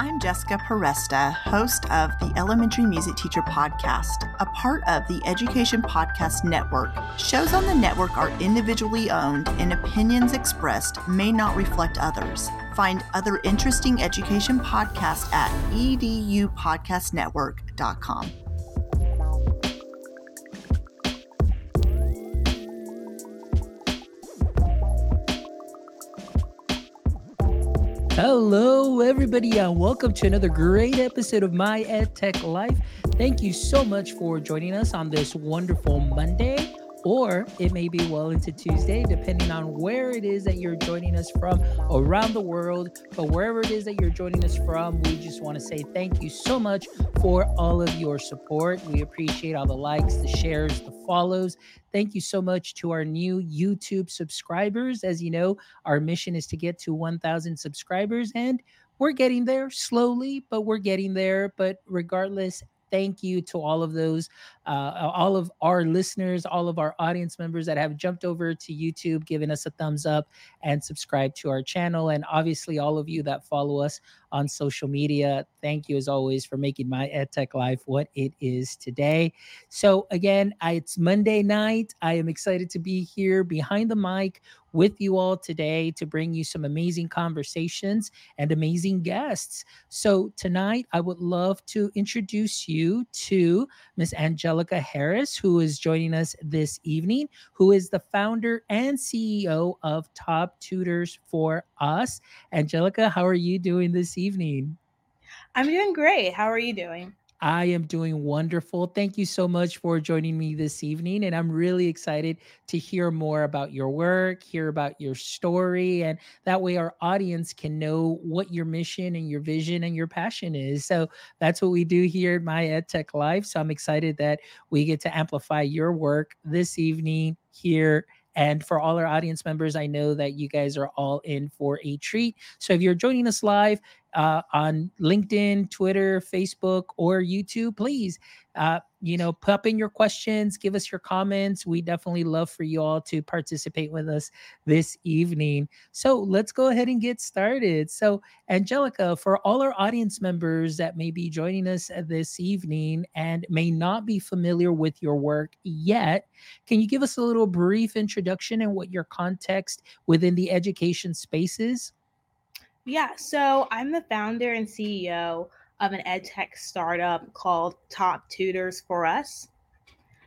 I'm Jessica Peresta, host of the Elementary Music Teacher Podcast, a part of the Education Podcast Network. Shows on the network are individually owned, and opinions expressed may not reflect others. Find other interesting education podcasts at edupodcastnetwork.com. Hello, everybody, and welcome to another great episode of My EdTech Life. Thank you so much for joining us on this wonderful Monday or it may be well into Tuesday, depending on where it is that you're joining us from around the world. But wherever it is that you're joining us from, we just want to say thank you so much for all of your support. We appreciate all the likes, the shares, the follows. Thank you so much to our new YouTube subscribers. As you know, our mission is to get to 1,000 subscribers, and we're getting there slowly, but we're getting there. But regardless, thank you to all of those, uh, all of our listeners, all of our audience members that have jumped over to YouTube, given us a thumbs up, and subscribe to our channel. And obviously, all of you that follow us on social media. Thank you, as always, for making my EdTech life what it is today. So, again, I, it's Monday night. I am excited to be here behind the mic with you all today to bring you some amazing conversations and amazing guests. So, tonight, I would love to introduce you to Miss Angelica Harris, who is joining us this evening, who is the founder and CEO of Top Tutors for Us. Angelica, how are you doing this evening? I'm doing great. How are you doing? I am doing wonderful. Thank you so much for joining me this evening. And I'm really excited to hear more about your work, hear about your story, and that way our audience can know what your mission and your vision and your passion is. So that's what we do here at My EdTech Life. So I'm excited that we get to amplify your work this evening here and for all our audience members, I know that you guys are all in for a treat. So if you're joining us live, uh, on LinkedIn, Twitter, Facebook, or YouTube, please, uh, you know, pop in your questions, give us your comments. We definitely love for you all to participate with us this evening. So let's go ahead and get started. So, Angelica, for all our audience members that may be joining us this evening and may not be familiar with your work yet, can you give us a little brief introduction and what your context within the education space is? Yeah, so I'm the founder and CEO of an ed tech startup called Top Tutors for Us.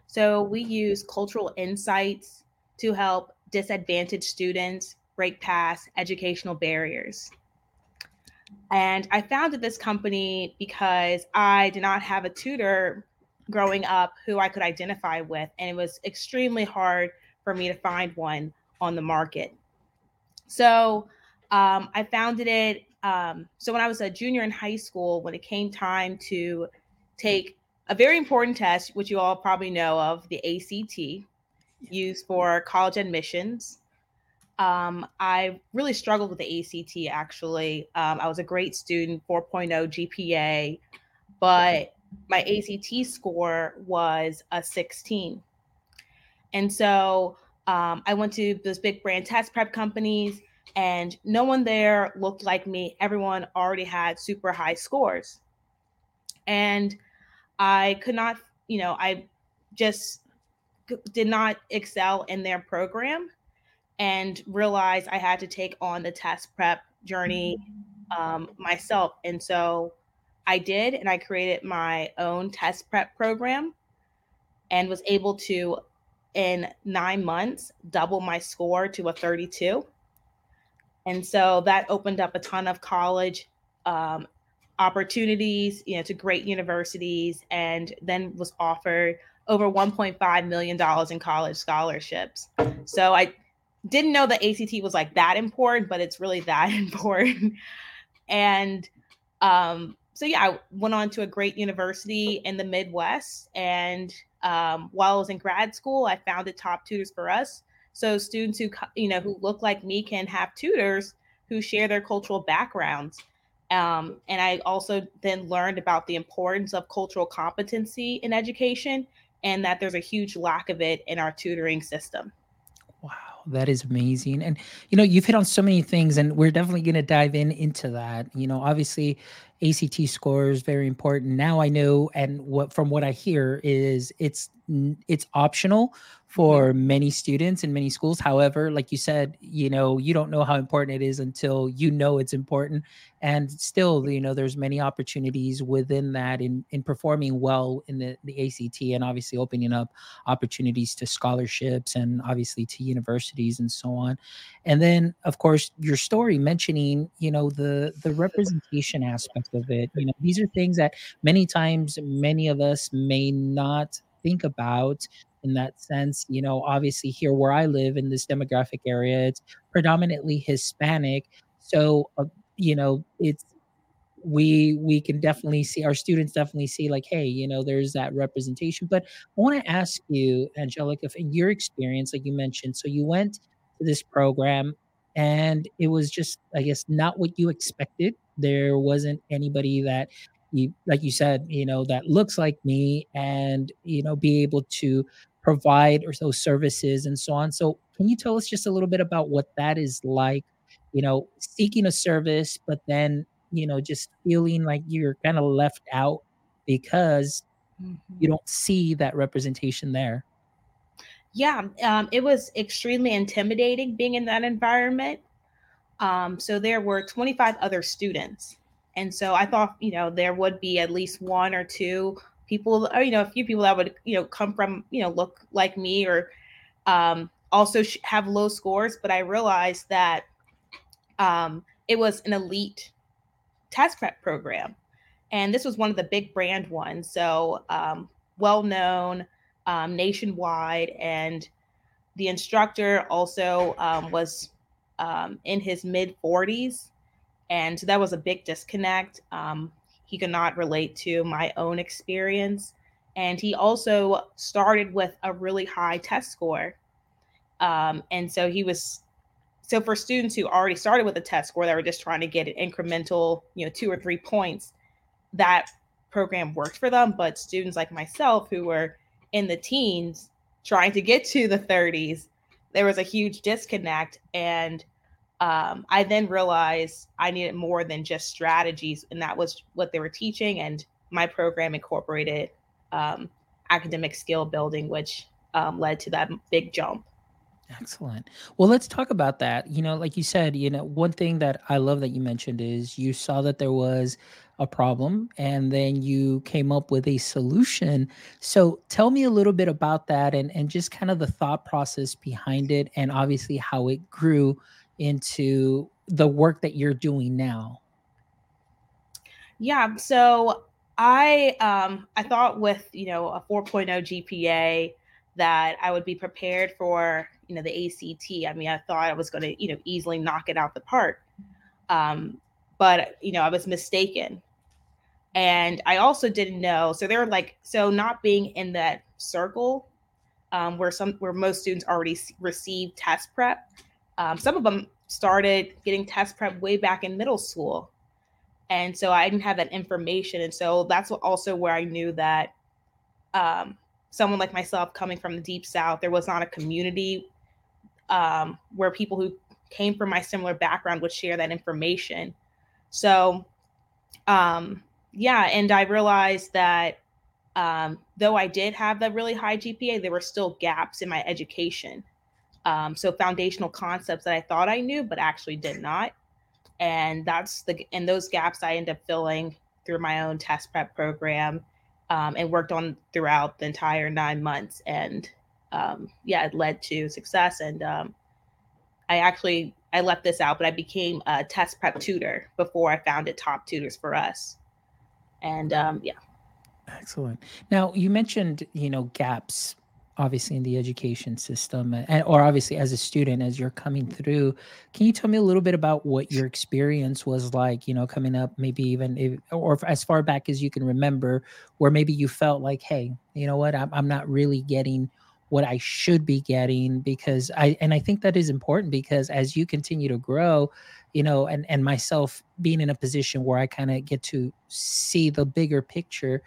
So we use cultural insights to help disadvantaged students break past educational barriers. And I founded this company because I did not have a tutor growing up who I could identify with, and it was extremely hard for me to find one on the market. So um, I founded it. Um, so when I was a junior in high school, when it came time to take a very important test, which you all probably know of, the ACT, used for college admissions. Um, I really struggled with the ACT actually. Um, I was a great student, 4.0 GPA, but my ACT score was a 16. And so um, I went to those big brand test prep companies and no one there looked like me. Everyone already had super high scores. And I could not, you know, I just did not excel in their program and realized I had to take on the test prep journey um, myself. And so I did, and I created my own test prep program and was able to, in nine months, double my score to a 32 and so that opened up a ton of college um, opportunities, you know, to great universities, and then was offered over 1.5 million dollars in college scholarships. So I didn't know the ACT was like that important, but it's really that important. and um, so yeah, I went on to a great university in the Midwest, and um, while I was in grad school, I founded Top Tutors for Us, so students who you know who look like me can have tutors who share their cultural backgrounds. Um, and I also then learned about the importance of cultural competency in education and that there's a huge lack of it in our tutoring system. Wow. that is amazing. And you know, you've hit on so many things, and we're definitely going to dive in into that. You know, obviously, ACT scores very important. Now I know, and what from what I hear is it's it's optional for many students in many schools. However, like you said, you know, you don't know how important it is until you know it's important. And still, you know, there's many opportunities within that in in performing well in the, the ACT and obviously opening up opportunities to scholarships and obviously to universities and so on. And then of course your story mentioning, you know, the the representation aspect of it. You know, these are things that many times many of us may not think about in that sense. You know, obviously here where I live in this demographic area, it's predominantly Hispanic. So, uh, you know, it's we we can definitely see our students definitely see like hey you know there's that representation but i want to ask you angelica in your experience like you mentioned so you went to this program and it was just i guess not what you expected there wasn't anybody that you like you said you know that looks like me and you know be able to provide or those services and so on. So can you tell us just a little bit about what that is like? You know seeking a service but then you know just feeling like you're kind of left out because mm-hmm. you don't see that representation there. Yeah um, it was extremely intimidating being in that environment. Um, so there were 25 other students and so I thought, you know, there would be at least one or two people, or, you know, a few people that would, you know, come from, you know, look like me or um, also have low scores. But I realized that um, it was an elite test prep program. And this was one of the big brand ones. So um, well known um, nationwide. And the instructor also um, was um, in his mid 40s and so that was a big disconnect. He could not relate to my own experience. And he also started with a really high test score. Um, and so he was, so for students who already started with a test score that were just trying to get an incremental, you know, two or three points, that program worked for them. But students like myself who were in the teens trying to get to the 30s, there was a huge disconnect. And um, I then realized I needed more than just strategies, and that was what they were teaching. And my program incorporated um, academic skill building, which um, led to that big jump. Excellent. Well, let's talk about that. You know, like you said, you know, one thing that I love that you mentioned is you saw that there was a problem and then you came up with a solution. So tell me a little bit about that and, and just kind of the thought process behind it and obviously how it grew into the work that you're doing now? Yeah, so I um I thought with, you know, a 4.0 GPA that I would be prepared for, you know, the ACT. I mean, I thought I was going to, you know, easily knock it out the park. Um but, you know, I was mistaken. And I also didn't know. So they're like so not being in that circle um, where some where most students already receive test prep um, some of them started getting test prep way back in middle school. And so I didn't have that information. And so that's also where I knew that um, someone like myself coming from the deep south, there was not a community um, where people who came from my similar background would share that information. So, um, yeah, and I realized that um, though I did have that really high GPA, there were still gaps in my education. Um, so foundational concepts that I thought I knew, but actually did not. And that's the and those gaps I end up filling through my own test prep program um, and worked on throughout the entire nine months. And um, yeah, it led to success. And um, I actually I left this out, but I became a test prep tutor before I founded Top Tutors for Us. And um, yeah. Excellent. Now you mentioned you know gaps obviously in the education system and, or obviously as a student as you're coming through can you tell me a little bit about what your experience was like you know coming up maybe even if, or as far back as you can remember where maybe you felt like hey you know what? I'm, I'm not really getting what i should be getting because i and i think that is important because as you continue to grow you know and and myself being in a position where i kind of get to see the bigger picture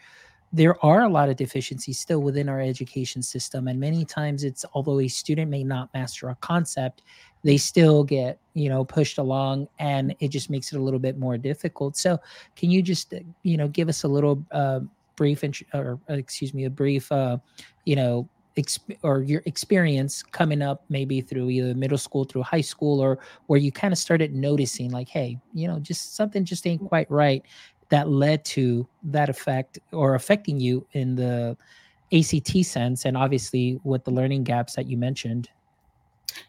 there are a lot of deficiencies still within our education system and many times it's although a student may not master a concept they still get you know pushed along and it just makes it a little bit more difficult. So can you just uh, you know give us a little uh, brief int- or uh, excuse me a brief uh, you know exp- or your experience coming up maybe through either middle school through high school or where you kind of started noticing like hey you know just something just ain't quite right that led to that effect or affecting you in the ACT sense and obviously with the learning gaps that you mentioned.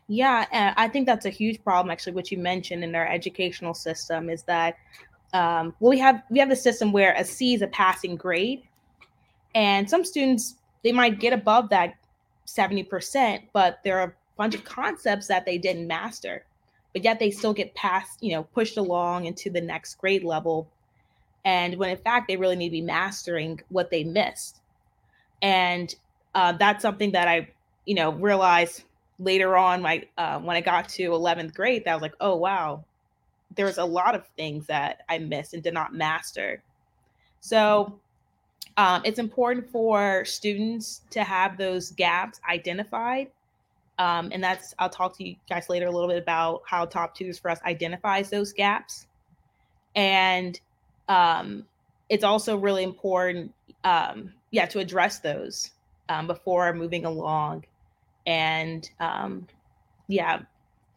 Yeah, I think that's a huge problem actually what you mentioned in our educational system is that um, well we have we have the system where a C is a passing grade and some students they might get above that 70% but there are a bunch of concepts that they didn't master but yet they still get passed you know pushed along into the next grade level and when in fact they really need to be mastering what they missed. And uh, that's something that i you know realized later on my uh, when i got to 11th grade that i was like oh wow. There's a lot of things that i missed and did not master. So um, it's important for students to have those gaps identified. Um, and that's i'll talk to you guys later a little bit about how top tutors for us identifies those gaps. And um, it's also really important, um, yeah, to address those um, before moving along. And um, yeah,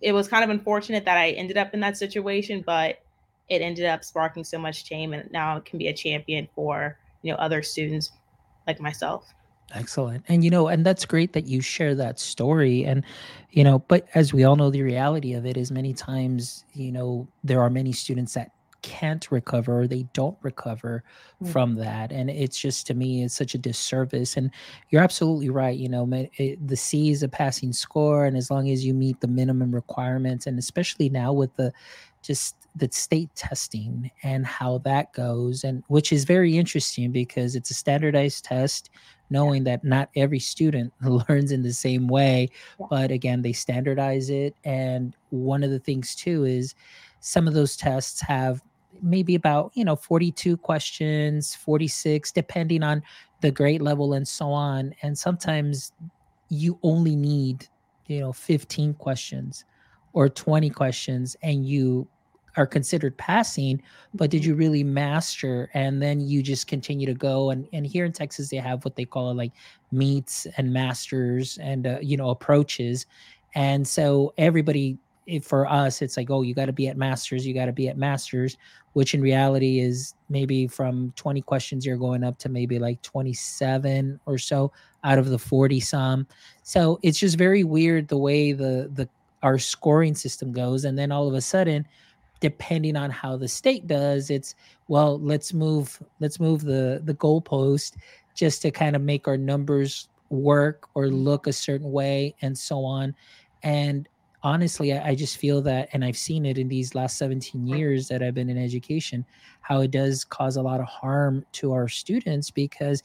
it was kind of unfortunate that I ended up in that situation, but it ended up sparking so much change, and now it can be a champion for you know other students like myself. Excellent. And you know, and that's great that you share that story and you know, but as we all know the reality of it is many times, you know, there are many students that can't recover or they don't recover mm. from that. And it's just to me it's such a disservice. And you're absolutely right you know it, the c is a passing score. And as long as you meet the minimum requirements and especially now with the just the state testing and how that goes and which is very interesting because it's a standardized test knowing that not every student learns in the same way. Yeah. but again they standardize it. And one of the things too is some of those tests have maybe about you know 42 questions 46 depending on the grade level and so on. And sometimes you only need you know 15 questions or 20 questions and you are considered passing but did mm-hmm. you really master? And then you just continue to go. And and here in texas they have what they call like meets and masters and uh, you know approaches. And so everybody for us it's like oh you got to be at masters you got to be at masters which in reality is maybe from 20 questions you're going up to maybe like 27 or so out of the 40 some. So it's just very weird the way the the our scoring system goes and then all of a sudden depending on how the state does it's well let's move let's move the the goalpost just to kind of make our numbers work or look a certain way and so on. And honestly, I, I, just feel that, and I've seen it in these last 17 years that I've been in education, how it does cause a lot of harm to our students because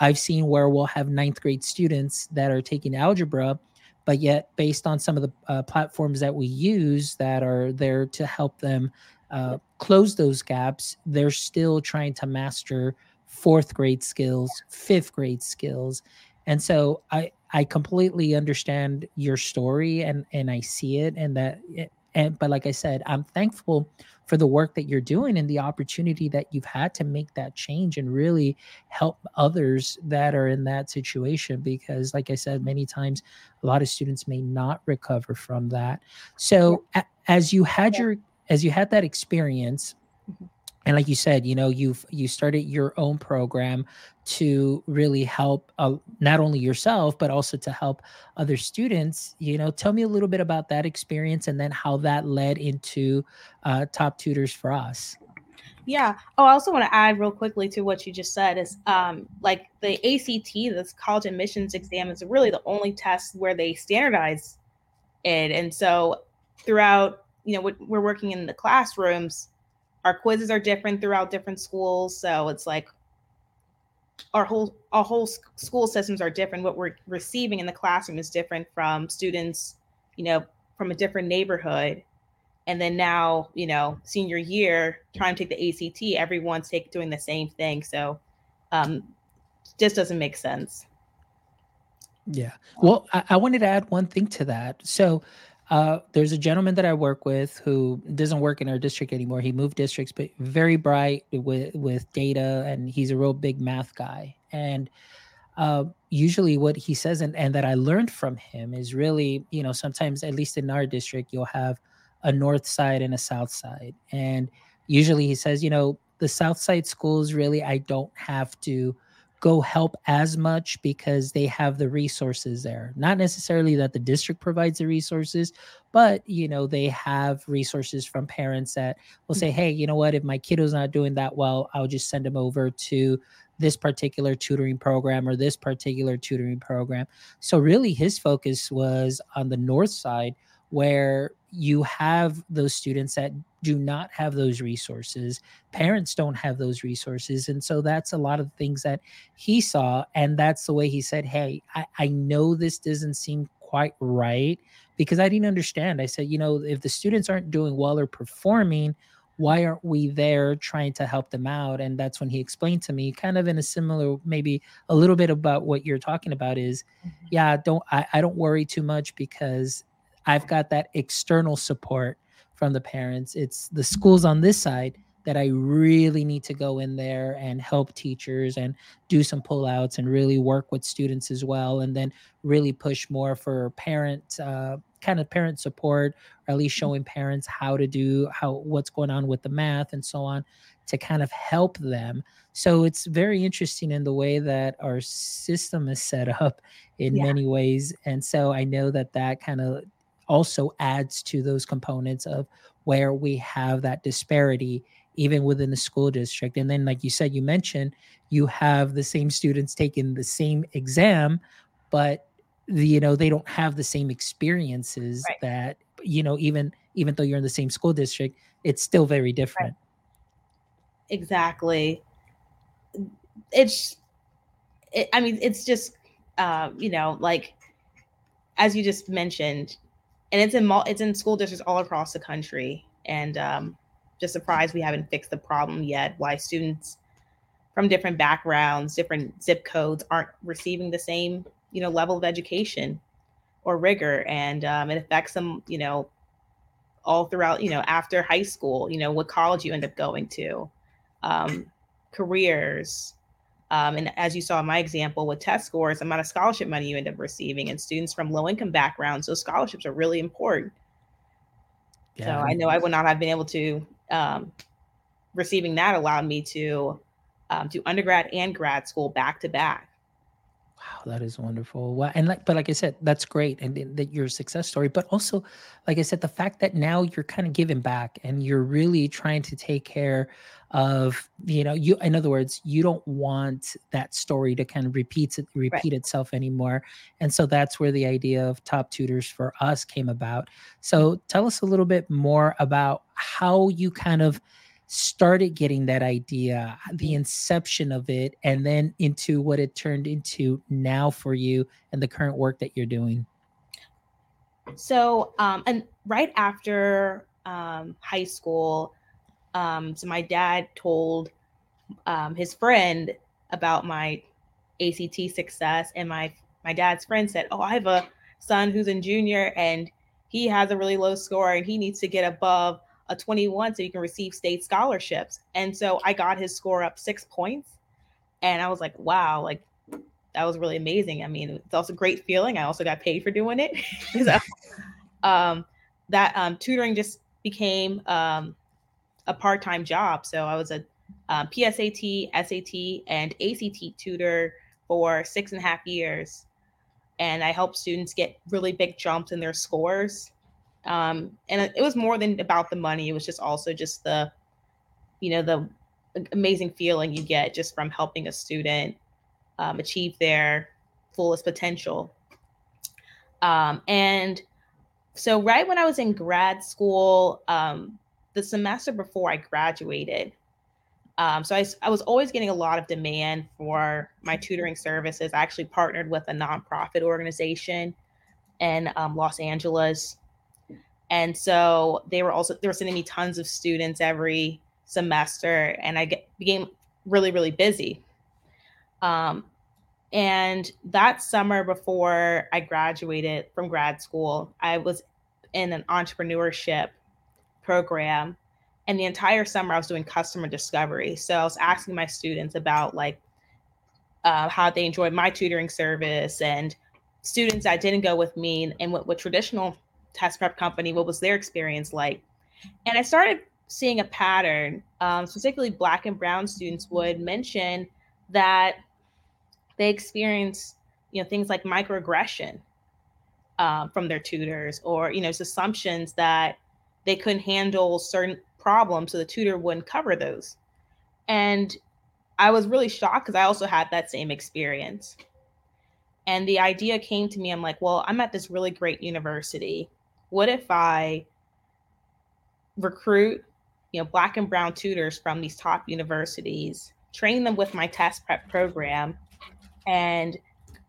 I've seen where we'll have ninth grade students that are taking algebra, but yet, based on some of the uh, platforms that we use that are there to help them uh, close those gaps, they're still trying to master fourth grade skills, fifth grade skills. And so I, I completely understand your story and and I see it and that it, eh, and but like I said, I'm thankful for the work that you're doing and the opportunity that you've had to make that change and really help others that are in that situation because like I said many times a lot of students may not recover from that. So yeah. a, as you had yeah. your as you had that experience mm-hmm and like you said you know you've you started your own program to really help uh, not only yourself but also to help other students you know tell me a little bit about that experience and then how that led into uh, top tutors for us. Yeah. Oh i also want to add real quickly to what you just said is um, like the act this college admissions exam is really the only test where they standardize it. And so throughout you know we're working in the classrooms our quizzes are different throughout different schools. So it's like our whole our whole school systems are different what we're receiving in the classroom is different from students you know from a different neighborhood and then now you know senior year trying to take the act everyone's take doing the same thing so um, just doesn't make sense. Yeah. Well, I, I wanted to add one thing to that. So uh, there's a gentleman that I work with who doesn't work in our district anymore. He moved districts, but very bright with with data, and he's a real big math guy. And uh, usually, what he says, and, and that I learned from him, is really, you know, sometimes at least in our district, you'll have a north side and a south side, and usually he says, you know, the south side schools really, I don't have to go help as much because they have the resources there. Not necessarily that the district provides the resources but you know they have resources from parents that will hmm. say hey you know what? If my kiddo's not doing that well i'll just send them over to this particular tutoring program or this particular tutoring program. So really his focus was on the north side where you have those students that do not have those resources. Parents don't have those resources and so that's a lot of things that he saw and that's the way he said hey i, I know this doesn't seem quite right because i didn't understand. I said you know if the students aren't doing well or performing why aren't we there trying to help them out? And that's when he explained to me kind of in a similar maybe a little bit about what you're talking about is mm-hmm. yeah don't I, I don't worry too much because I've got that external support from the parents. It's the schools on this side that I really need to go in there and help teachers and do some pullouts and really work with students as well. And then really push more for parent uh, kind of parent support, or at least mm-hmm. showing parents how to do how what's going on with the math and so on to kind of help them. So it's very interesting in the way that our system is set up in yeah. many ways. And so I know that that kind of also adds to those components of where we have that disparity even within the school district and then like you said you mentioned you have the same students taking the same exam but the, you know they don't have the same experiences right. that you know even even though you're in the same school district it's still very different right. exactly it's it, i mean it's just uh, you know like as you just mentioned and it's in it's in school districts all across the country. And um, just surprised we haven't fixed the problem yet. Why students from different backgrounds, different zip codes aren't receiving the same you know level of education or rigor, and um, it affects them you know all throughout you know after high school. You know what college you end up going to, um, careers, um, and as you saw in my example with test scores, the amount of scholarship money you end up receiving, and students from low income backgrounds, those scholarships are really important. Yeah. So I know I would not have been able to um, receiving that allowed me to um, do undergrad and grad school back to back. Wow, that is wonderful. Well, and like, but like I said, that's great, and, and that your success story. But also, like I said, the fact that now you're kind of giving back, and you're really trying to take care of, you know, you. In other words, you don't want that story to kind of repeat repeat right. itself anymore. And so that's where the idea of top tutors for us came about. So tell us a little bit more about how you kind of started getting that idea, the inception of it, and then into what it turned into now for you and the current work that you're doing? So, um, and right after um, high school, um, so my dad told um, his friend about my ACT success, and my my dad's friend said, "Oh, I have a son who's in junior, and he has a really low score, and he needs to get above a 21 so he can receive state scholarships. And so I got his score up six points. And I was like, wow, like that was really amazing. I mean, it's also a great feeling. I also got paid for doing it. so, um, that um, tutoring just became um, a part time job. So I was a um, PSAT, SAT, and ACT tutor for six and a half years. And I helped students get really big jumps in their scores um, and it was more than about the money. It was just also just the, you know, the amazing feeling you get just from helping a student um, achieve their fullest potential. Um, and so, right when I was in grad school, um, the semester before I graduated, um, so I, I, was always getting a lot of demand for my tutoring services. I actually partnered with a nonprofit organization in um, Los Angeles. And so they were also they were sending me tons of students every semester and i get, became really really busy. Um, And that summer before I graduated from grad school, I was in an entrepreneurship program. And the entire summer, I was doing customer discovery. So I was asking my students about like uh, how they enjoyed my tutoring service and students that didn't go with me and what, what traditional test prep company, what was their experience like? And I started seeing a pattern. Um, specifically, Black and Brown students would mention that they experience, you know, things like microaggression um, from their tutors, or you know, assumptions that they couldn't handle certain problems, so the tutor wouldn't cover those. And I was really shocked because I also had that same experience. And the idea came to me I'm like, well, I'm at this really great university. What if I recruit, you know, black and brown tutors from these top universities, train them with my test prep program, and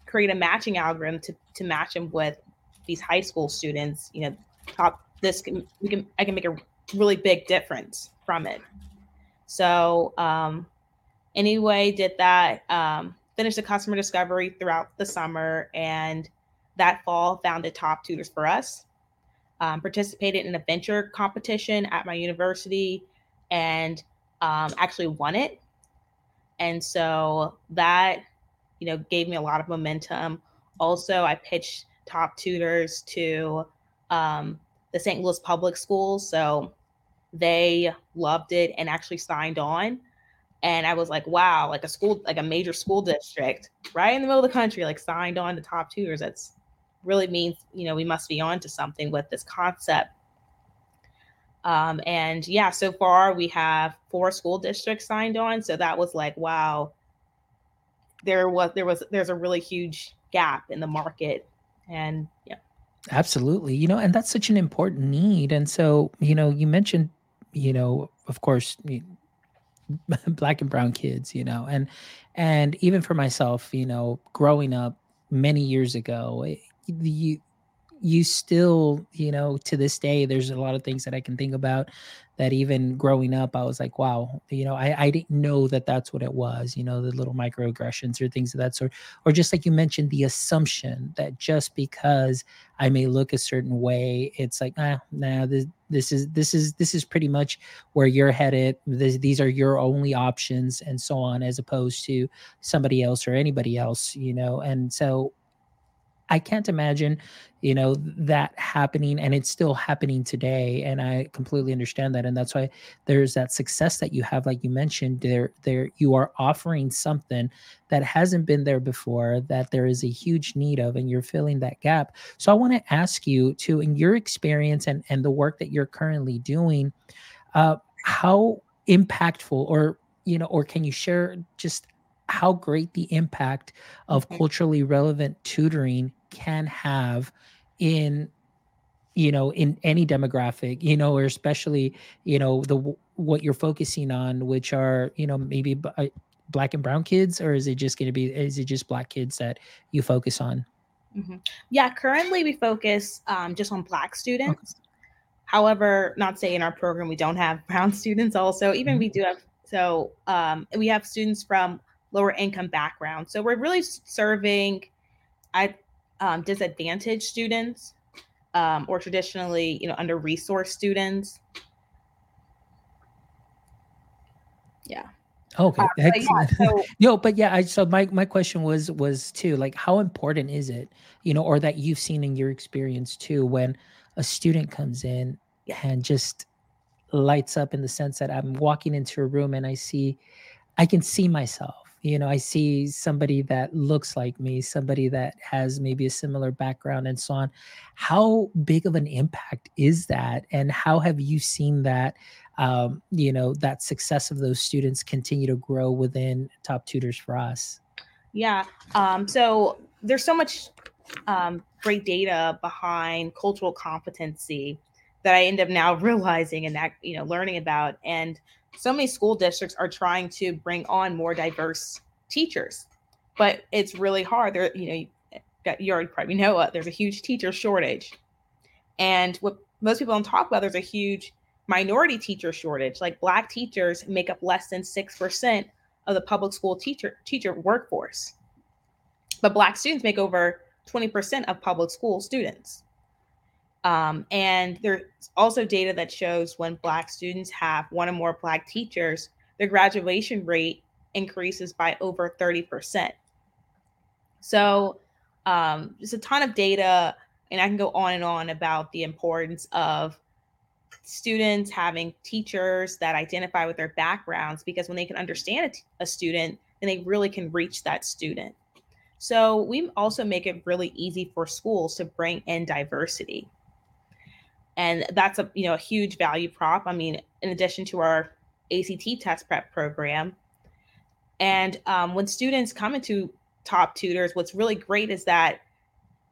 create a matching algorithm to, to match them with these high school students, you know, top this can we can I can make a really big difference from it. So um anyway, did that, um, finished the customer discovery throughout the summer, and that fall founded Top Tutors for Us. Um, participated in a venture competition at my university and um, actually won it. And so that, you know, gave me a lot of momentum. Also, I pitched Top Tutors to um, the St. Louis Public Schools. So they loved it and actually signed on and I was like, wow, like a school, like a major school district right in the middle of the country, like signed on to top tutors. That's really means, you know, we must be on to something with this concept. Um, and yeah, so far we have four school districts signed on. So that was like, wow, there was, there was, there's a really huge gap in the market. And yeah. Absolutely. You know, and that's such an important need. And so, you know, you mentioned, you know, of course, black and brown kids you know and and even for myself you know growing up many years ago eh, you you still you know to this day there's a lot of things that i can think about that even growing up i was like wow you know i, I didn't know that that's what it was you know the little microaggressions or things of that sort or just like you mentioned the assumption that just because i may look a certain way it's like ah nah this, this is this is this is pretty much where you're headed. This, these are your only options and so on as opposed to somebody else or anybody else you know and so I can't imagine, you know, that happening and it's still happening today. And I completely understand that. And that's why there's that success that you have, like you mentioned, there, there you are offering something that hasn't been there before, that there is a huge need of, and you're filling that gap. So I want to ask you to, in your experience and and the work that you're currently doing, uh, how impactful or you know, or can you share just how great the impact of culturally relevant tutoring can have in you know in any demographic you know or especially you know the what you're focusing on which are you know maybe uh, black and brown kids or is it just going to be is it just black kids that you focus on mm-hmm. yeah currently we focus um, just on black students okay. however not say in our program we don't have brown students also even mm-hmm. we do have so um, we have students from lower income backgrounds so we're really serving i um, disadvantaged students um, or traditionally, you know, under resourced students. Yeah. Okay, uh, excellent. Yeah, so, no, but yeah, I so my my question was was too like how important is it, you know, or that you've seen in your experience too when a student comes in and just lights up in the sense that I'm walking into a room and I see I can see myself you know i see somebody that looks like me somebody that has maybe a similar background and so on. How big of an impact is that? And how have you seen that um, you know that success of those students continue to grow within top tutors for us? Yeah um, so there's so much um, great data behind cultural competency that i end up now realizing and that you know learning about and so many school districts are trying to bring on more diverse teachers, but it's really hard. There, you know, you already probably know what there's a huge teacher shortage, and what most people don't talk about there's a huge minority teacher shortage. Like Black teachers make up less than six percent of the public school teacher teacher workforce. but Black students make over 20% of public school students. Um, and there's also data that shows when Black students have one or more Black teachers, their graduation rate increases by over 30%. So, um, there's a ton of data, and I can go on and on about the importance of students having teachers that identify with their backgrounds because when they can understand a, t- a student, then they really can reach that student. So we also make it really easy for schools to bring in diversity. And that's a you know a huge value prop. I mean, in addition to our ACT test prep program. And um, when students come into top tutors, what's really great is that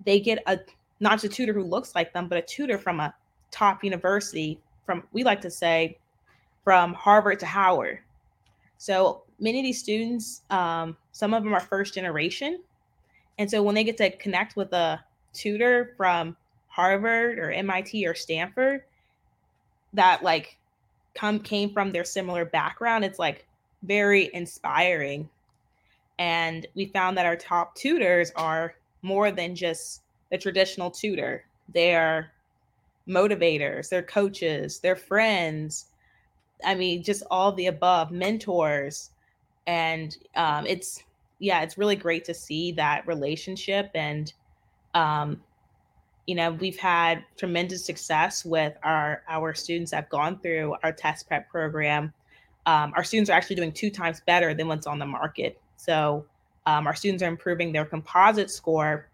they get a not just a tutor who looks like them, but a tutor from a top university. From we like to say, from Harvard to Howard. So many of these students, um, some of them are first generation, and so when they get to connect with a tutor from Harvard or MIT or Stanford that like come came from their similar background, it's like very inspiring. And we found that our top tutors are more than just the traditional tutor. They are motivators, they're coaches, they're friends. I mean, just all the above, mentors. And um, it's yeah, it's really great to see that relationship. And, um, you know, we've had tremendous success with our our students that have gone through our test prep program. Um, our students are actually doing two times better than what's on the market. So um, our students are improving their composite score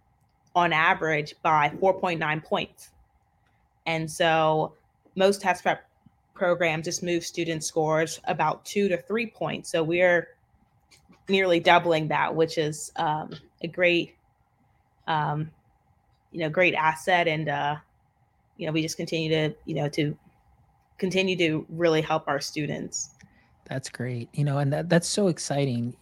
on average by 4.9 points. And so most test prep programs just move student scores about two to three points. So we're nearly doubling that, which is um, a great, um, you know, great asset. And, uh, you know, we just continue to, you know, to continue to really help our students. That's great. You know, and that, that's so exciting,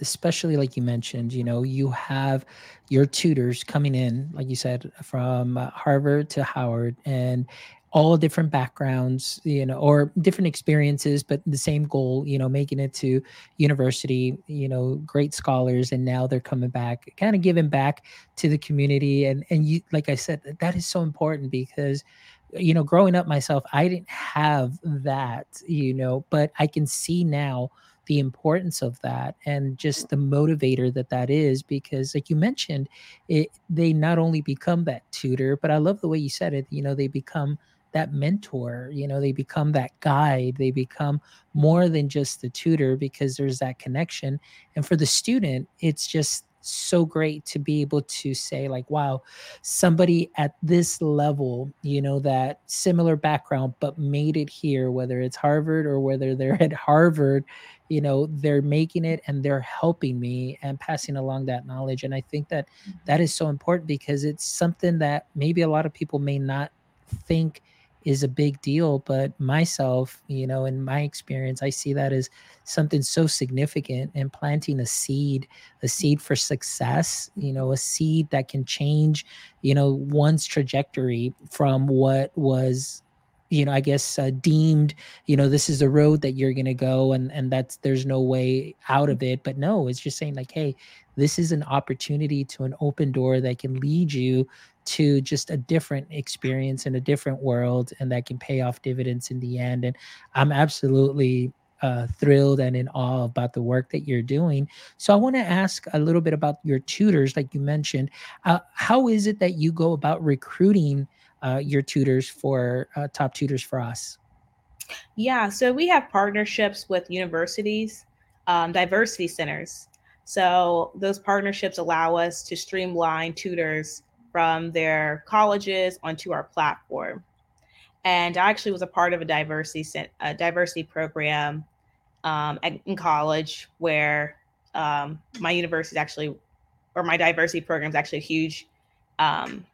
especially like you mentioned, you know, you have your tutors coming in, like you said, from uh, Harvard to Howard, and all different backgrounds, you know, or different experiences, but the same goal, you know, making it to university, you know, great scholars, and now they're coming back, kind of giving back to the community. And and you, like I said, that is so important because, you know, growing up myself, I didn't have that, you know, but I can see now the importance of that and just the motivator that that is because like you mentioned it they not only become that tutor but i love the way you said it you know they become that mentor you know they become that guide they become more than just the tutor because there's that connection and for the student it's just so great to be able to say like wow somebody at this level you know that similar background but made it here whether it's harvard or whether they're at harvard you know they're making it and they're helping me and passing along that knowledge and i think that that mm-hmm. so important because it's something that maybe a lot of people may not think is a big deal but myself you know in my experience i see that as something so significant and planting a seed a seed for success you know a seed that can change you know one's trajectory from what was you know i guess uh, deemed you know this is the road that you're going to go and and that's there's no way out of it. But no it's just saying like hey this is an opportunity to an open door that can lead you to just a different experience in a different world and that can pay off dividends in the end and i'm absolutely uh, thrilled and in awe about the work that you're doing. So i want to ask a little bit about your tutors like you mentioned. Uh, how is it that you go about recruiting uh, your tutors for uh, top tutors for us? Yeah so we have partnerships with universities um, diversity centers. So those partnerships allow us to streamline tutors from their colleges onto our platform. And I actually was a part of a diversity a diversity program um, in college where um, my university is actually, or my diversity program is actually a huge, um,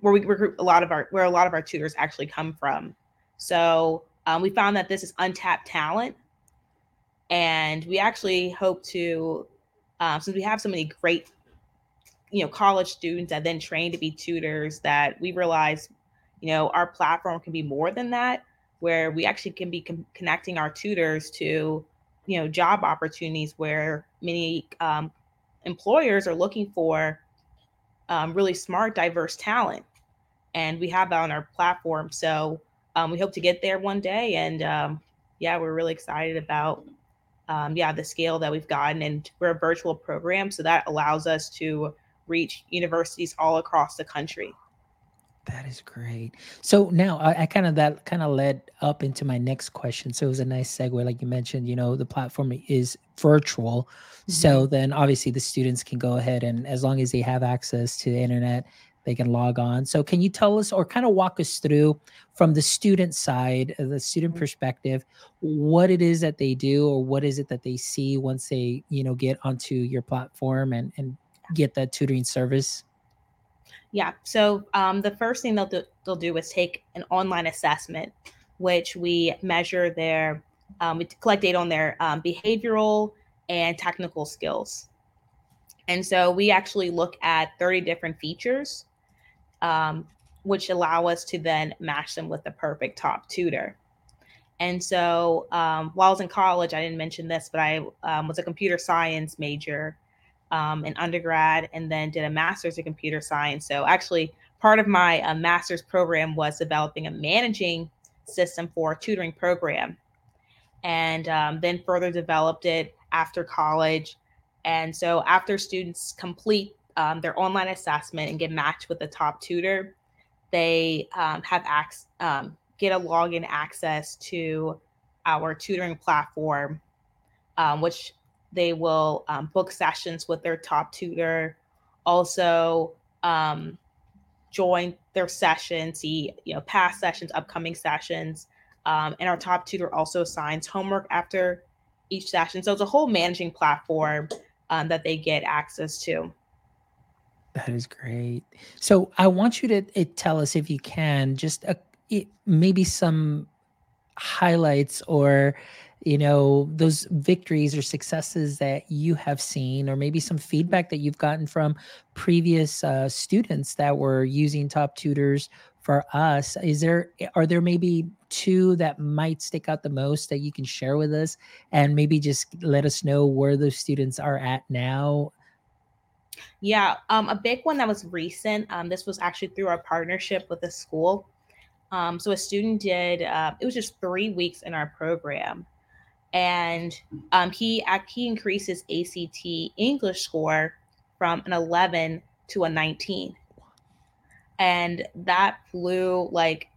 where we recruit a lot of our, where a lot of our tutors actually come from. So um, we found that this is untapped talent, and we actually hope to, uh, since we have so many great you know college students that then train to be tutors that we realize you know our platform can be more than that where we actually can be connecting our tutors to you know job opportunities where many um, employers are looking for um, really smart, diverse talent, and we have that on our platform. So um, we hope to get there one day, and um, yeah, we're really excited about um, yeah the scale that we've gotten, and we're a virtual program, so that allows us to reach universities all across the country. That is great. So now I, I kind of that kind of led up into my next question. So it was a nice segue, like you mentioned. You know, the platform is virtual, mm-hmm. so then obviously the students can go ahead and as long as they have access to the internet, they can log on. So can you tell us or kind of walk us through from the student side, uh, the student mm-hmm. perspective, what it is that they do or what is it that they see once they you know get onto your platform and and get that tutoring service? Yeah. So um, the first thing they'll do, they'll do is take an online assessment, which we measure their, um, we collect data on their um, behavioral and technical skills. And so we actually look at 30 different features, um, which allow us to then match them with the perfect top tutor. And so um, while I was in college, I didn't mention this, but I um, was a computer science major um, in undergrad and then did a master's in computer science. So actually, part of my uh, master's program was developing a managing system for a tutoring program, and um, then further developed it after college. And so after students complete um, their online assessment and get matched with a top tutor, they um, have access, um, get a login access to our tutoring platform, um, which they will um, book sessions with their top tutor, also um, join their sessions, see you know past sessions, upcoming sessions, um, and our top tutor also assigns homework after each session. So it's a whole managing platform um, that they get access to. That is great. So I want you to uh, tell us if you can just a, maybe some highlights or you know those victories or successes that you have seen or maybe some feedback that you've gotten from previous uh, students that were using top tutors for us is there are there maybe two that might stick out the most that you can share with us? And maybe just let us know where those students are at now. Yeah um, a big one that was recent um, this was actually through our partnership with the school. Um, so a student did uh, it was just three weeks in our program and um, he he increased his ACT English score from an 11 to a 19, and that blew like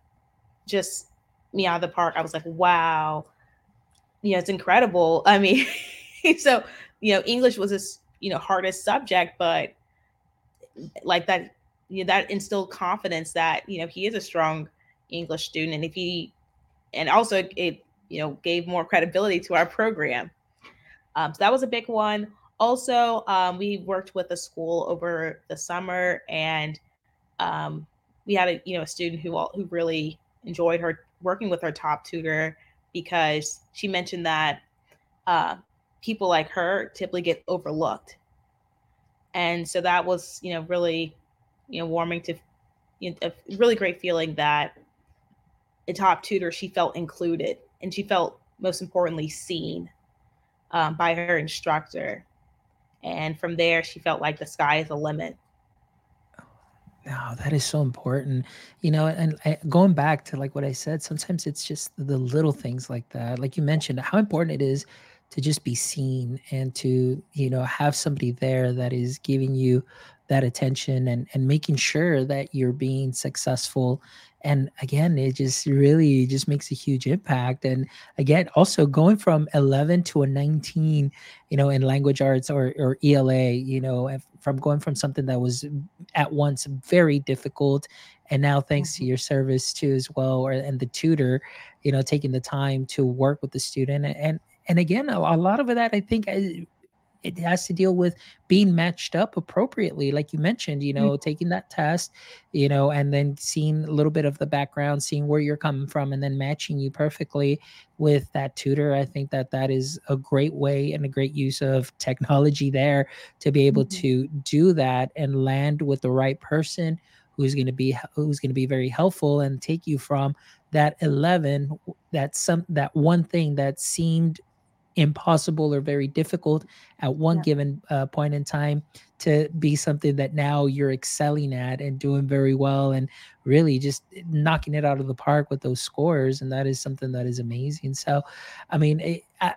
just me out of the park. I was like, wow, you know, it's incredible. I mean, so you know, English was his you know hardest subject, but like that, you know, that instilled confidence that you know he is a strong English student, and if he and also it you know gave more credibility to our program. Um, so that was a big one. Also, um, we worked with a school over the summer, and um, we had a you know a student who who really enjoyed her working with her top tutor because she mentioned that uh, people like her typically get overlooked, and so that was you know really you know warming to you know, a really great feeling that a top tutor she felt included and she felt most importantly seen um, by her instructor. And from there she felt like the sky is the limit. No that is so important. You know and I, going back to like what i said sometimes it's just the little things like that. Like you mentioned how important it is to just be seen and to you know have somebody there that is giving you that attention and and making sure that you're being successful. And again it just really just makes a huge impact. And again also going from 11 to a 19 you know in language arts or, or ela you know from going from something that was at once very difficult and now thanks mm-hmm. to your service too as well or and the tutor you know taking the time to work with the student. And and again a, a lot of that i think it has to deal with being matched up appropriately like you mentioned you know mm-hmm. taking that test you know and then seeing a little bit of the background seeing where you're coming from and then matching you perfectly with that tutor i think that that is a great way and a great use of technology there to be able mm-hmm. to do that and land with the right person who's going to be who's going to be very helpful and take you from that 11 that some that one thing that seemed impossible or very difficult at one yeah. given uh, point in time to be something that now you're excelling at and doing very well and really just knocking it out of the park with those scores and that is something that is amazing so i mean it, I,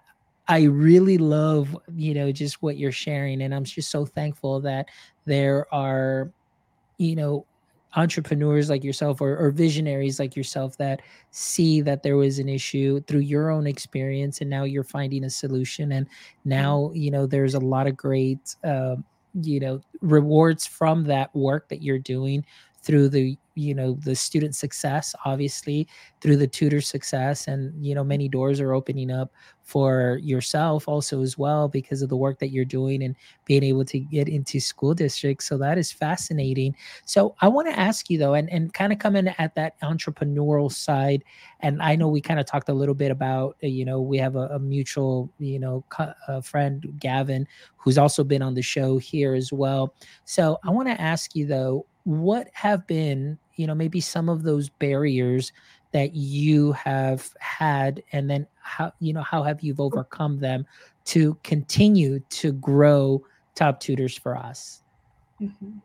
I really love, you know, just what you're sharing. And I'm just so thankful that there are, you know, entrepreneurs like yourself or, or visionaries like yourself that see that there was an issue through your own experience and now you're finding a solution and mm-hmm. now you know there's a lot of great uh, you know rewards from that work that you're doing through the you know the student success obviously through the tutor success and you know many doors are opening up for yourself also as well because of the work that you're doing and being able to get into school districts. So that is fascinating. So i want to ask you though and, and kind of come in at that entrepreneurial side and i know we kind of talked a little bit about uh, you know we have a, a mutual you know a friend gavin who's also been on the show here as well. So i want to ask you though what have been you know maybe some of those barriers that you have had and then how you know how have you overcome them to continue to grow top tutors for us? Mm-hmm.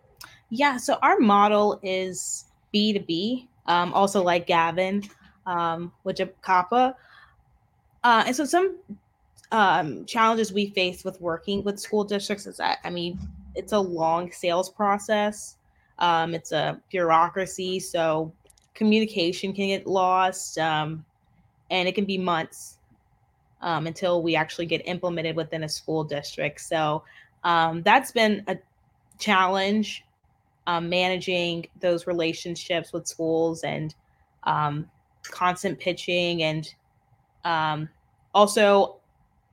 yeah so our model is b2b um, also like gavin um, which a kappa uh, and so some um, challenges we face with working with school districts is that i mean it's a long sales process. Um, it's a bureaucracy, so communication can get lost, um, and it can be months um, until we actually get implemented within a school district. So um, that's been a challenge um, managing those relationships with schools and um, constant pitching and also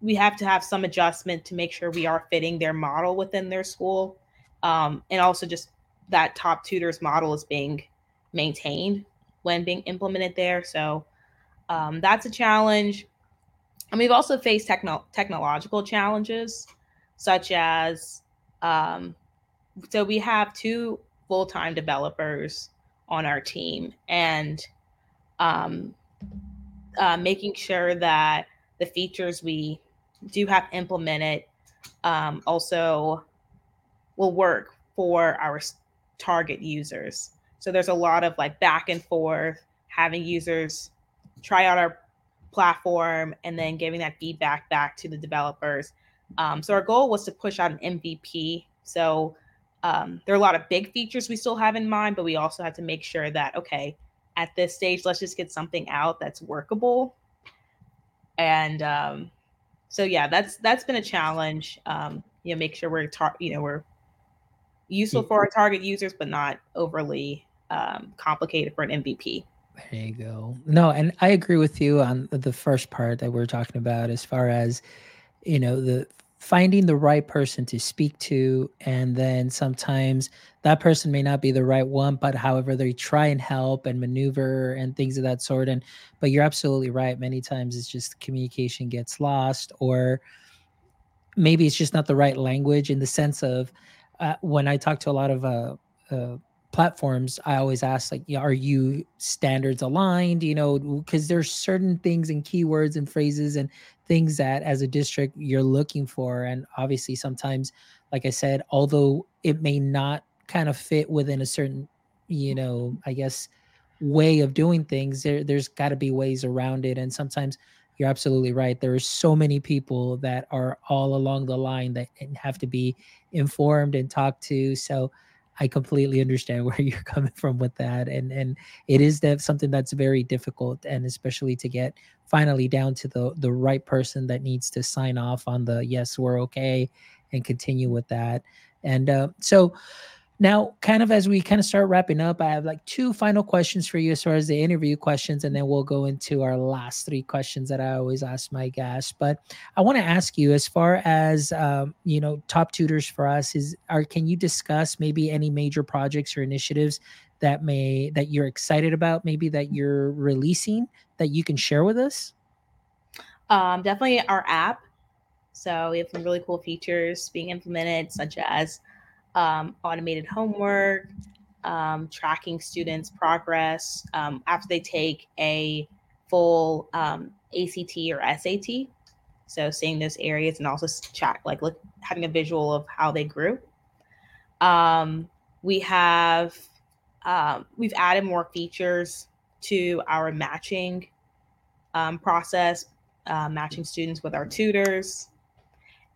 we have to have some adjustment to make sure we are fitting their model within their school um, and also just that top tutors model is being maintained when being implemented there. So um, that's a challenge. And we've also faced techno- technological challenges, such as um, so we have two full time developers on our team, and um, uh, making sure that the features we do have implemented um, also will work for our target users. So there's a lot of like back and forth, having users try out our platform and then giving that feedback back to the developers. Um, so our goal was to push out an MVP. So um, there are a lot of big features we still have in mind, but we also had to make sure that okay, at this stage, let's just get something out that's workable. And um, so yeah, that's that's been a challenge. Um, you know, make sure we're tar- you know we're useful for our target users, but not overly um, complicated for an MVP. There you go. No, and I agree with you on the first part that we're talking about as far as, you know, the finding the right person to speak to. And then sometimes that person may not be the right one, but however, they try and help and maneuver and things of that sort. And, but you're absolutely right. Many times it's just communication gets lost, or maybe it's just not the right language in the sense of, uh, when I talk to a lot of uh, uh, platforms, I always ask like, are you standards aligned? You know, because there's certain things and keywords and phrases and things that as a district you're looking for, and obviously sometimes, like I said, although it may not kind of fit within a certain, you know, I guess way of doing things, there there's got to be ways around it, and sometimes you're absolutely right. There are so many people that are all along the line that have to be informed and talked to. So I completely understand where you're coming from with that. And and it is that something that's very difficult and especially to get finally down to the the right person that needs to sign off on the yes, we're okay and continue with that. And uh, so now, kind of as we kind of start wrapping up, I have like two final questions for you as far as the interview questions, and then we'll go into our last three questions that I always ask my guests. But I want to ask you, as far as um, you know, top tutors for us is, are can you discuss maybe any major projects or initiatives that may that you're excited about, maybe that you're releasing that you can share with us? Um, definitely our app. So we have some really cool features being implemented, such as um, automated homework, um, tracking students' progress um, after they take a full um, ACT or SAT. So seeing those areas and also chat, like look, having a visual of how they grew. Um, we have um, we've added more features to our matching process, uh, matching students with our tutors.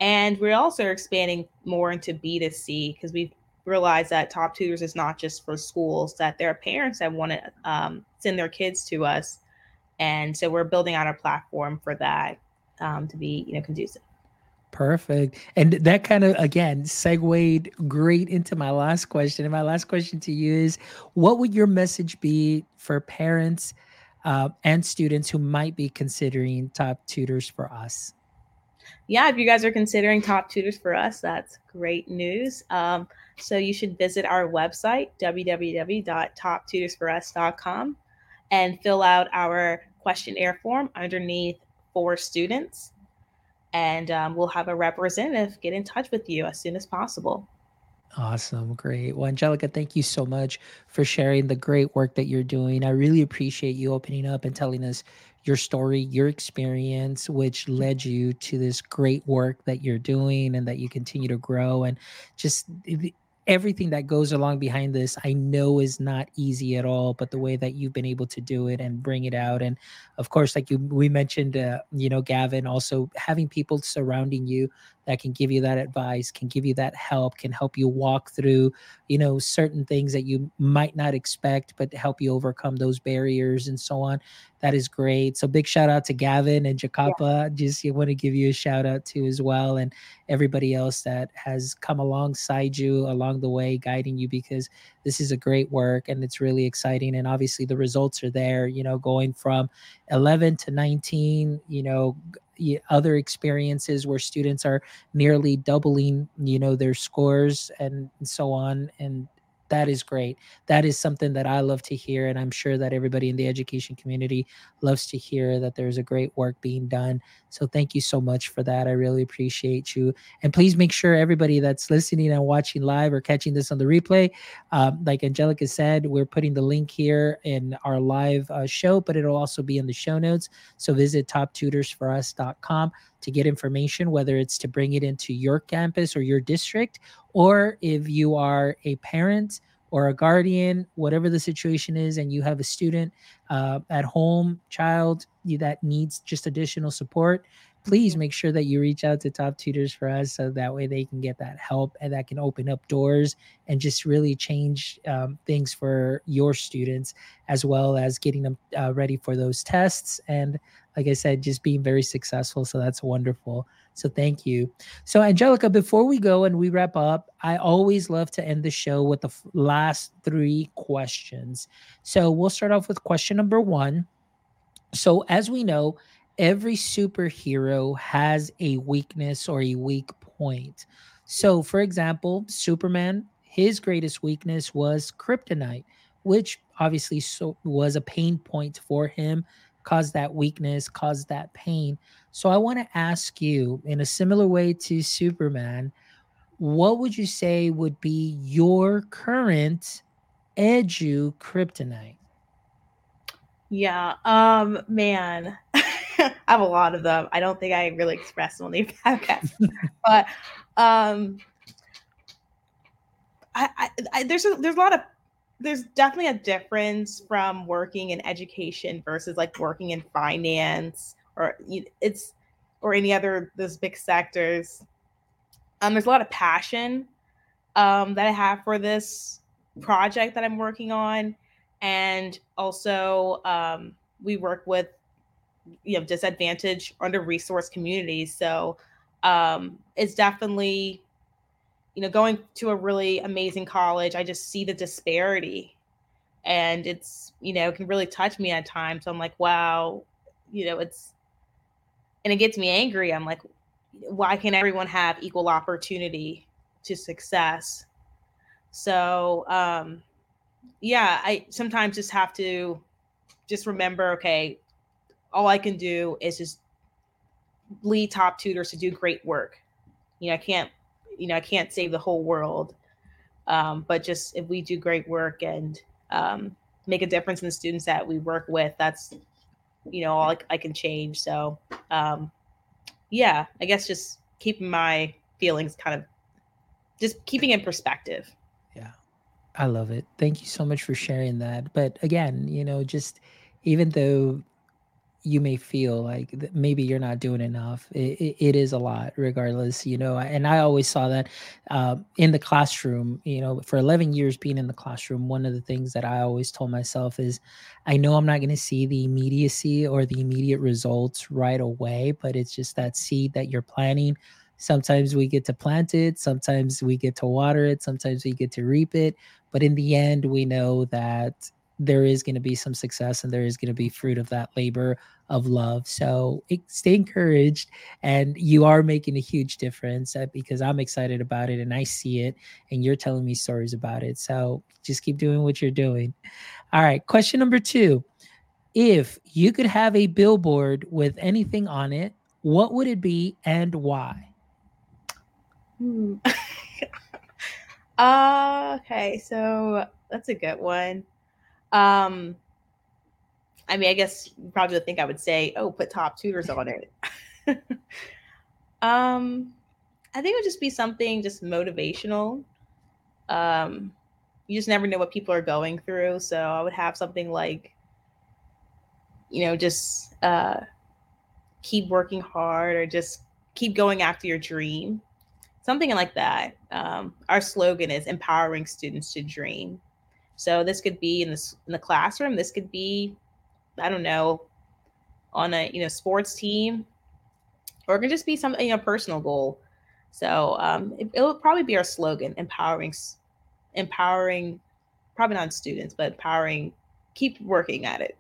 And we're also expanding more into B2C because we've realized that Top Tutors is not just for schools, that there are parents that want to um, send their kids to us. And so we're building out a platform for that um, to be, you know, conducive. Perfect. And that kind of again segued great into my last question. And my last question to you is what would your message be for parents uh, and students who might be considering top tutors for us? Yeah, if you guys are considering top tutors for us, that's great news. Um, so you should visit our website, www.toptutorsforus.com, and fill out our questionnaire form underneath for students and um, we'll have a representative get in touch with you as soon as possible. Awesome. Great. Well, Angelica, thank you so much for sharing the great work that you're doing. I really appreciate you opening up and telling us your story, your experience, which led you to this great work that you're doing and that you continue to grow. And just everything that goes along behind this i know is not easy at all but the way that you've been able to do it and bring it out and of course like you we mentioned uh, you know gavin also having people surrounding you that can give you that advice can give you that help can help you walk through you know certain things that you might not expect but help you overcome those barriers and so on that is great. So big shout out to Gavin and Jacapa. Yeah. Just want to give you a shout out to as well, and everybody else that has come alongside you along the way, guiding you because this is a great work and it's really exciting. And obviously the results are there. You know, going from 11 to 19. You know, other experiences where students are nearly doubling you know their scores and so on and that is great. That is something that I love to hear. And I'm sure that everybody in the education community loves to hear that there's a great work being done. So thank you so much for that. I really appreciate you. And please make sure everybody that's listening and watching live or catching this on the replay, um, like Angelica said, we're putting the link here in our live uh, show, but it'll also be in the show notes. So visit toptutorsforus.com to get information, whether it's to bring it into your campus or your district, or if you are a parent or a guardian, whatever the situation is, and you have a student uh, at home, child that needs just additional support, please make sure that you reach out to top tutors for us so that way they can get that help and that can open up doors and just really change um, things for your students as well as getting them uh, ready for those tests and like I said, just being very successful. So that's wonderful. So thank you. So, Angelica, before we go and we wrap up, I always love to end the show with the f- last three questions. So we'll start off with question number one. So, as we know, every superhero has a weakness or a weak point. So, for example, Superman, his greatest weakness was kryptonite, which obviously so was a pain point for him cause that weakness, cause that pain. So I want to ask you, in a similar way to Superman, what would you say would be your current edu kryptonite? Yeah, um, man, I have a lot of them. I don't think I really expressed them on the podcast, but um, I, I, I, there's a, there's a lot of there's definitely a difference from working in education versus like working in finance or it's or any other those big sectors. Um, there's a lot of passion um, that I have for this project that I'm working on, and also um, we work with you know disadvantaged, under resourced communities. So um, it's definitely you know, going to a really amazing college, I just see the disparity and it's, you know, it can really touch me at times. So I'm like, wow, you know, it's, and it gets me angry. I'm like, why can't everyone have equal opportunity to success? So, um, yeah, I sometimes just have to just remember, okay, all I can do is just lead top tutors to do great work. You know, I can't you know, I can't save the whole world. Um, but just if we do great work and um, make a difference in the students that we work with, that's, you know, all I, I can change. So, um, yeah, I guess just keeping my feelings kind of just keeping in perspective. Yeah. I love it. Thank you so much for sharing that. But again, you know, just even though you may feel like maybe you're not doing enough. It, it, it is a lot, regardless, you know. And I always saw that uh, in the classroom, you know, for 11 years being in the classroom, one of the things that I always told myself is I know I'm not going to see the immediacy or the immediate results right away, but it's just that seed that you're planting. Sometimes we get to plant it, sometimes we get to water it, sometimes we get to reap it. But in the end, we know that there is going to be some success and there is going to be fruit of that labor of love. So stay encouraged, and you are making a huge difference uh, because I'm excited about it and I see it, and you're telling me stories about it. So just keep doing what you're doing. All right, question number two. If you could have a billboard with anything on it, what would it be and why? Hmm. uh, okay, so that's a good one. Um, I mean, I guess you probably think I would say, "Oh, put top tutors on it." um, I think it would just be something just motivational. Um, you just never know what people are going through, so I would have something like, you know, just uh, keep working hard or just keep going after your dream, something like that. Um, our slogan is empowering students to dream. So this could be in the in the classroom. This could be, I don't know, on a you know sports team, or it could just be something a personal goal. So um, it, will probably be our slogan: empowering, empowering, probably not students, but empowering. Keep working at it.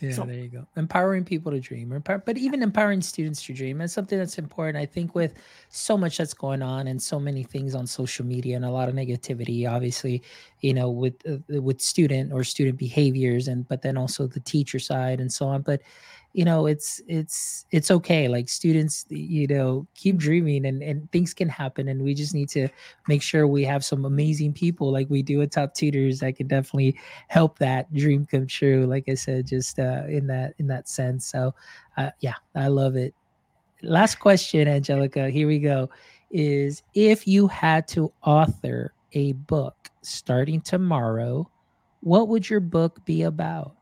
Yeah, so, there you go. Empowering people to dream, empower, but even empowering students to dream. is something that's important. I think with so much that's going on and so many things on social media and a lot of negativity, obviously, you know, with uh, with student or student behaviors, and but then also the teacher side and so on. But you know it's it's it's okay like students you know keep dreaming and and things can happen and we just need to make sure we have some amazing people like we do at top tutors that can definitely help that dream come true like i said just uh in that in that sense. So uh yeah i love it. Last question angelica here we go is if you had to author a book starting tomorrow what would your book be about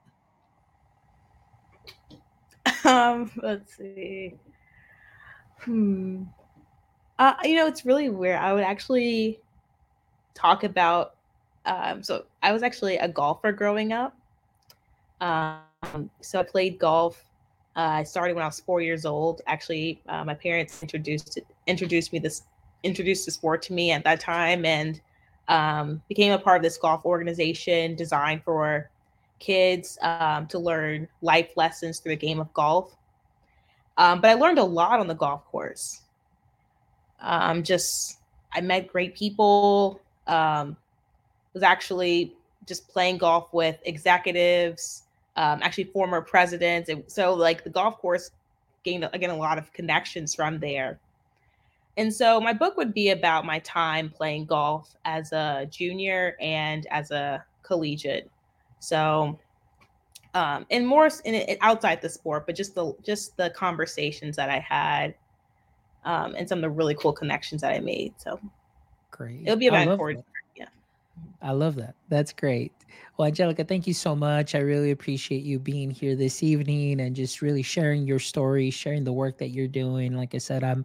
um, let's see. Hmm. Uh, you know, it's really weird. I would actually talk about. Um, so I was actually a golfer growing up. Um, so I played golf. Uh, I started when I was four years old. Actually, uh, my parents introduced introduced me this introduced the sport to me at that time, and um, became a part of this golf organization designed for kids um, to learn life lessons through the game of golf. Um, but I learned a lot on the golf course. Um, just I met great people. Um, was actually just playing golf with executives, um, actually former presidents. And so like the golf course gained again a lot of connections from there. And so my book would be about my time playing golf as a junior and as a collegiate. So, um, and more in, in, outside the sport, but just the just the conversations that I had, um, and some of the really cool connections that I made. So, great. It'll be about four. Yeah. I love that. That's great. Well, Angelica, thank you so much. I really appreciate you being here this evening and just really sharing your story, sharing the work that you're doing. Like I said, I'm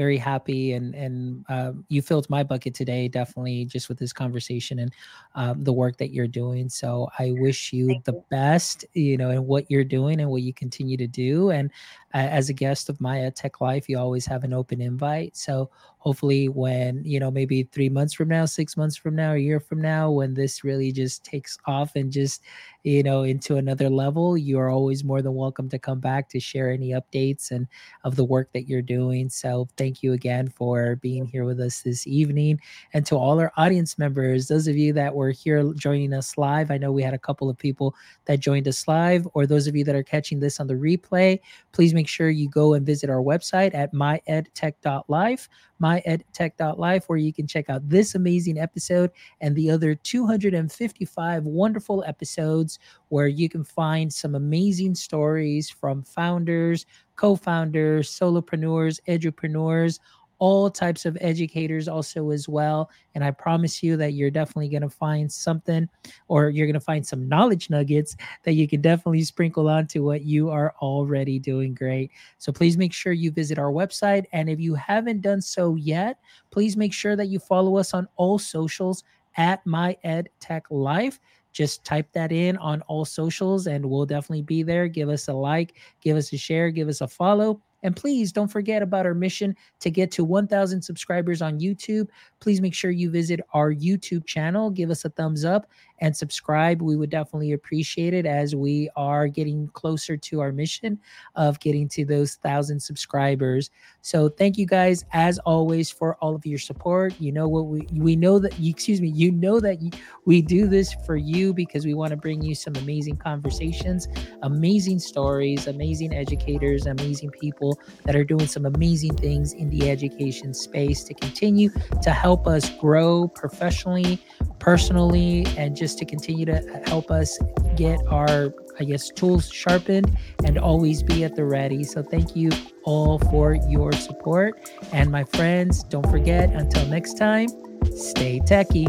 very happy and and uh, you filled my bucket today definitely just with this conversation and um, the work that you're doing so i wish you Thank the you. best you know in what you're doing and what you continue to do and as a guest of my tech life you always have an open invite. So hopefully when you know maybe three months from now six months from now a year from now when this really just takes off and just you know into another level you are always more than welcome to come back to share any updates and of the work that you're doing. So thank you again for being here with us this evening. And to all our audience members those of you that were here joining us live i know we had a couple of people that joined us live or those of you that are catching this on the replay please make sure you go and visit our website at myedtech.life myedtech.life, where you can check out this amazing episode and the other 255 wonderful episodes where you can find some amazing stories from founders, co-founders, solopreneurs, edupreneurs, all types of educators also as well. And I promise you that you're definitely going to find something or you're going to find some knowledge nuggets that you can definitely sprinkle onto what you are already doing great. So please make sure you visit our website. And if you haven't done so yet, please make sure that you follow us on all socials at My Ed Tech Life just type that in on all socials and we'll definitely be there. Give us a like, give us a share, give us a follow. And please don't forget about our mission to get to 1,000 subscribers on YouTube. Please make sure you visit our YouTube channel, give us a thumbs up, and subscribe. We would definitely appreciate it as we are getting closer to our mission of getting to those thousand subscribers. So thank you guys as always for all of your support. You know what we we know that excuse me, you know that we do this for you because we want to bring you some amazing conversations, amazing stories, amazing educators, amazing people that are doing some amazing things in the education space to continue to help us grow professionally, personally, and just to continue to help us get our, I guess, tools sharpened and always be at the ready. So thank you all for your support. And my friends, don't forget, until next time, stay techie.